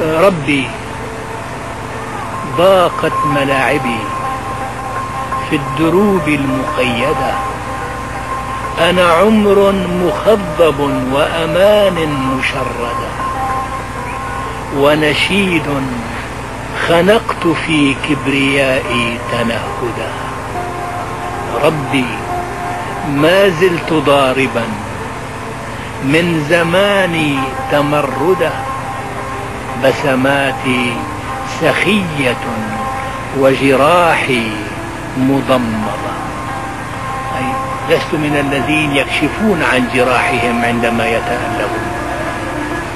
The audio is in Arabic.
ربي ضاقت ملاعبي في الدروب المقيدة. أنا عمر مخضب وأمان مشردة ونشيد خنقت في كبريائي تنهدا. ربي ما زلت ضاربا من زماني تمردا. بسماتي سخية وجراحي مضمضة. أي لست من الذين يكشفون عن جراحهم عندما يتألمون